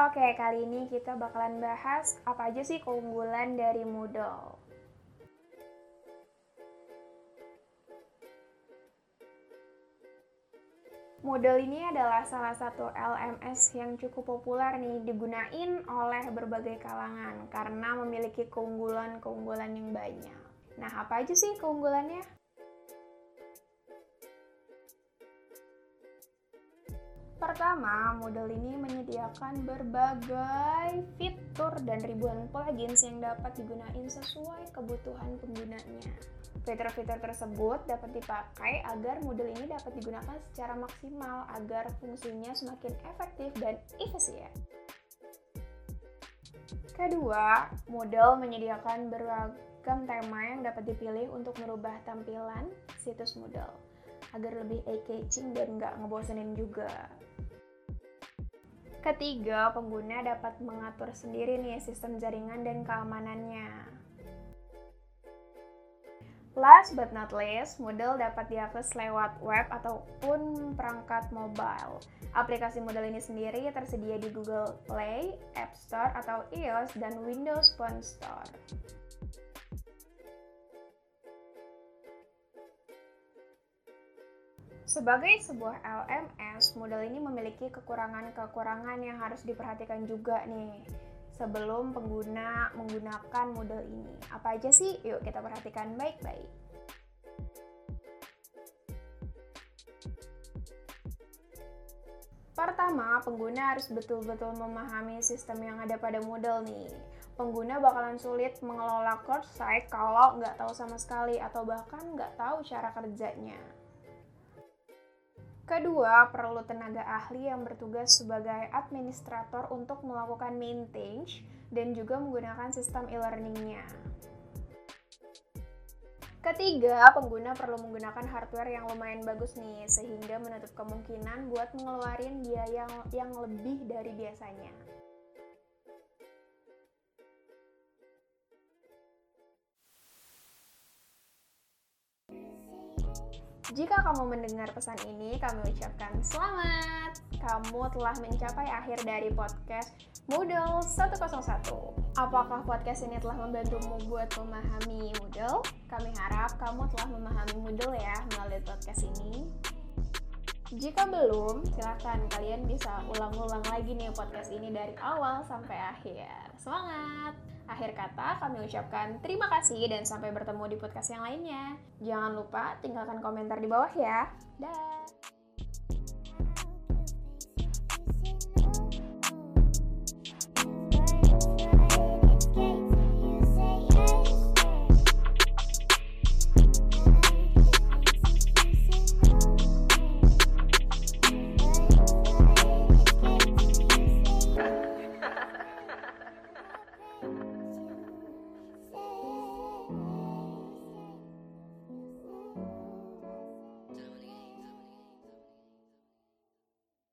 Oke, kali ini kita bakalan bahas apa aja sih keunggulan dari Moodle. Moodle ini adalah salah satu LMS yang cukup populer nih digunain oleh berbagai kalangan karena memiliki keunggulan-keunggulan yang banyak. Nah, apa aja sih keunggulannya? Pertama, model ini menyediakan berbagai fitur dan ribuan plugins yang dapat digunakan sesuai kebutuhan penggunanya. Fitur-fitur tersebut dapat dipakai agar model ini dapat digunakan secara maksimal agar fungsinya semakin efektif dan efisien. Kedua, model menyediakan beragam tema yang dapat dipilih untuk merubah tampilan situs model agar lebih eye-catching dan nggak ngebosenin juga. Ketiga, pengguna dapat mengatur sendiri nih sistem jaringan dan keamanannya. Last but not least, Moodle dapat diakses lewat web ataupun perangkat mobile. Aplikasi Moodle ini sendiri tersedia di Google Play, App Store atau iOS dan Windows Phone Store. Sebagai sebuah LMS, model ini memiliki kekurangan-kekurangan yang harus diperhatikan juga nih sebelum pengguna menggunakan model ini. Apa aja sih? Yuk kita perhatikan baik-baik. Pertama, pengguna harus betul-betul memahami sistem yang ada pada model nih. Pengguna bakalan sulit mengelola core site kalau nggak tahu sama sekali atau bahkan nggak tahu cara kerjanya. Kedua, perlu tenaga ahli yang bertugas sebagai administrator untuk melakukan maintenance dan juga menggunakan sistem e-learningnya. Ketiga, pengguna perlu menggunakan hardware yang lumayan bagus nih, sehingga menutup kemungkinan buat mengeluarkan biaya yang, yang lebih dari biasanya. Jika kamu mendengar pesan ini, kami ucapkan selamat. Kamu telah mencapai akhir dari podcast Moodle 101. Apakah podcast ini telah membantumu buat memahami Moodle? Kami harap kamu telah memahami Moodle ya melalui podcast ini. Jika belum, silahkan kalian bisa ulang-ulang lagi nih podcast ini dari awal sampai akhir. Semangat! Akhir kata, kami ucapkan terima kasih dan sampai bertemu di podcast yang lainnya. Jangan lupa tinggalkan komentar di bawah ya. Dah.